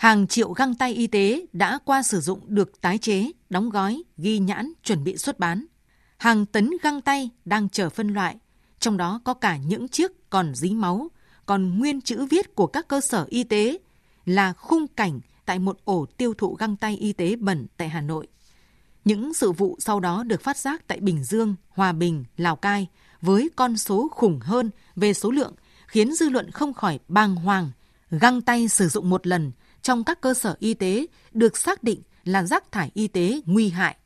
Hàng triệu găng tay y tế đã qua sử dụng được tái chế, đóng gói, ghi nhãn, chuẩn bị xuất bán. Hàng tấn găng tay đang chờ phân loại, trong đó có cả những chiếc còn dính máu, còn nguyên chữ viết của các cơ sở y tế là khung cảnh tại một ổ tiêu thụ găng tay y tế bẩn tại Hà Nội. Những sự vụ sau đó được phát giác tại Bình Dương, Hòa Bình, Lào Cai với con số khủng hơn về số lượng khiến dư luận không khỏi bàng hoàng. Găng tay sử dụng một lần trong các cơ sở y tế được xác định là rác thải y tế nguy hại.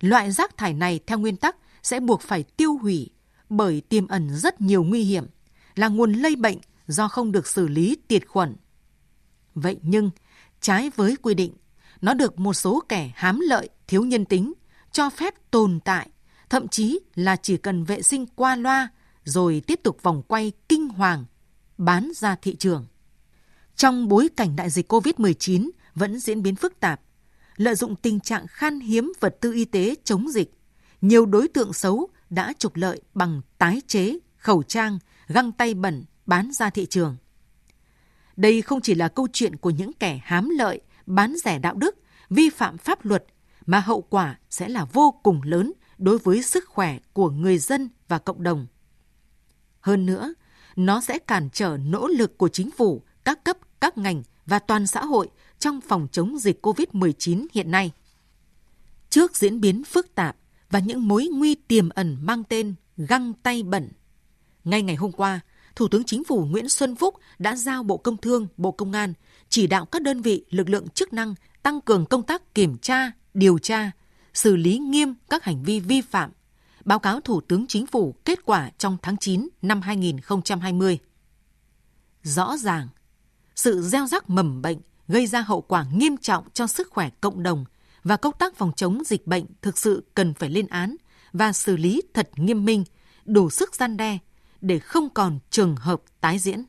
Loại rác thải này theo nguyên tắc sẽ buộc phải tiêu hủy bởi tiềm ẩn rất nhiều nguy hiểm, là nguồn lây bệnh do không được xử lý tiệt khuẩn. Vậy nhưng, trái với quy định, nó được một số kẻ hám lợi, thiếu nhân tính, cho phép tồn tại, thậm chí là chỉ cần vệ sinh qua loa rồi tiếp tục vòng quay kinh hoàng, bán ra thị trường. Trong bối cảnh đại dịch COVID-19 vẫn diễn biến phức tạp, lợi dụng tình trạng khan hiếm vật tư y tế chống dịch, nhiều đối tượng xấu đã trục lợi bằng tái chế, khẩu trang, găng tay bẩn bán ra thị trường. Đây không chỉ là câu chuyện của những kẻ hám lợi, bán rẻ đạo đức, vi phạm pháp luật, mà hậu quả sẽ là vô cùng lớn đối với sức khỏe của người dân và cộng đồng. Hơn nữa, nó sẽ cản trở nỗ lực của chính phủ, các cấp, các ngành và toàn xã hội trong phòng chống dịch COVID-19 hiện nay. Trước diễn biến phức tạp và những mối nguy tiềm ẩn mang tên găng tay bẩn, ngay ngày hôm qua, Thủ tướng Chính phủ Nguyễn Xuân Phúc đã giao Bộ Công Thương, Bộ Công an chỉ đạo các đơn vị lực lượng chức năng tăng cường công tác kiểm tra, điều tra, xử lý nghiêm các hành vi vi phạm, báo cáo Thủ tướng Chính phủ kết quả trong tháng 9 năm 2020. Rõ ràng, sự gieo rắc mầm bệnh gây ra hậu quả nghiêm trọng cho sức khỏe cộng đồng và công tác phòng chống dịch bệnh thực sự cần phải lên án và xử lý thật nghiêm minh, đủ sức gian đe để không còn trường hợp tái diễn.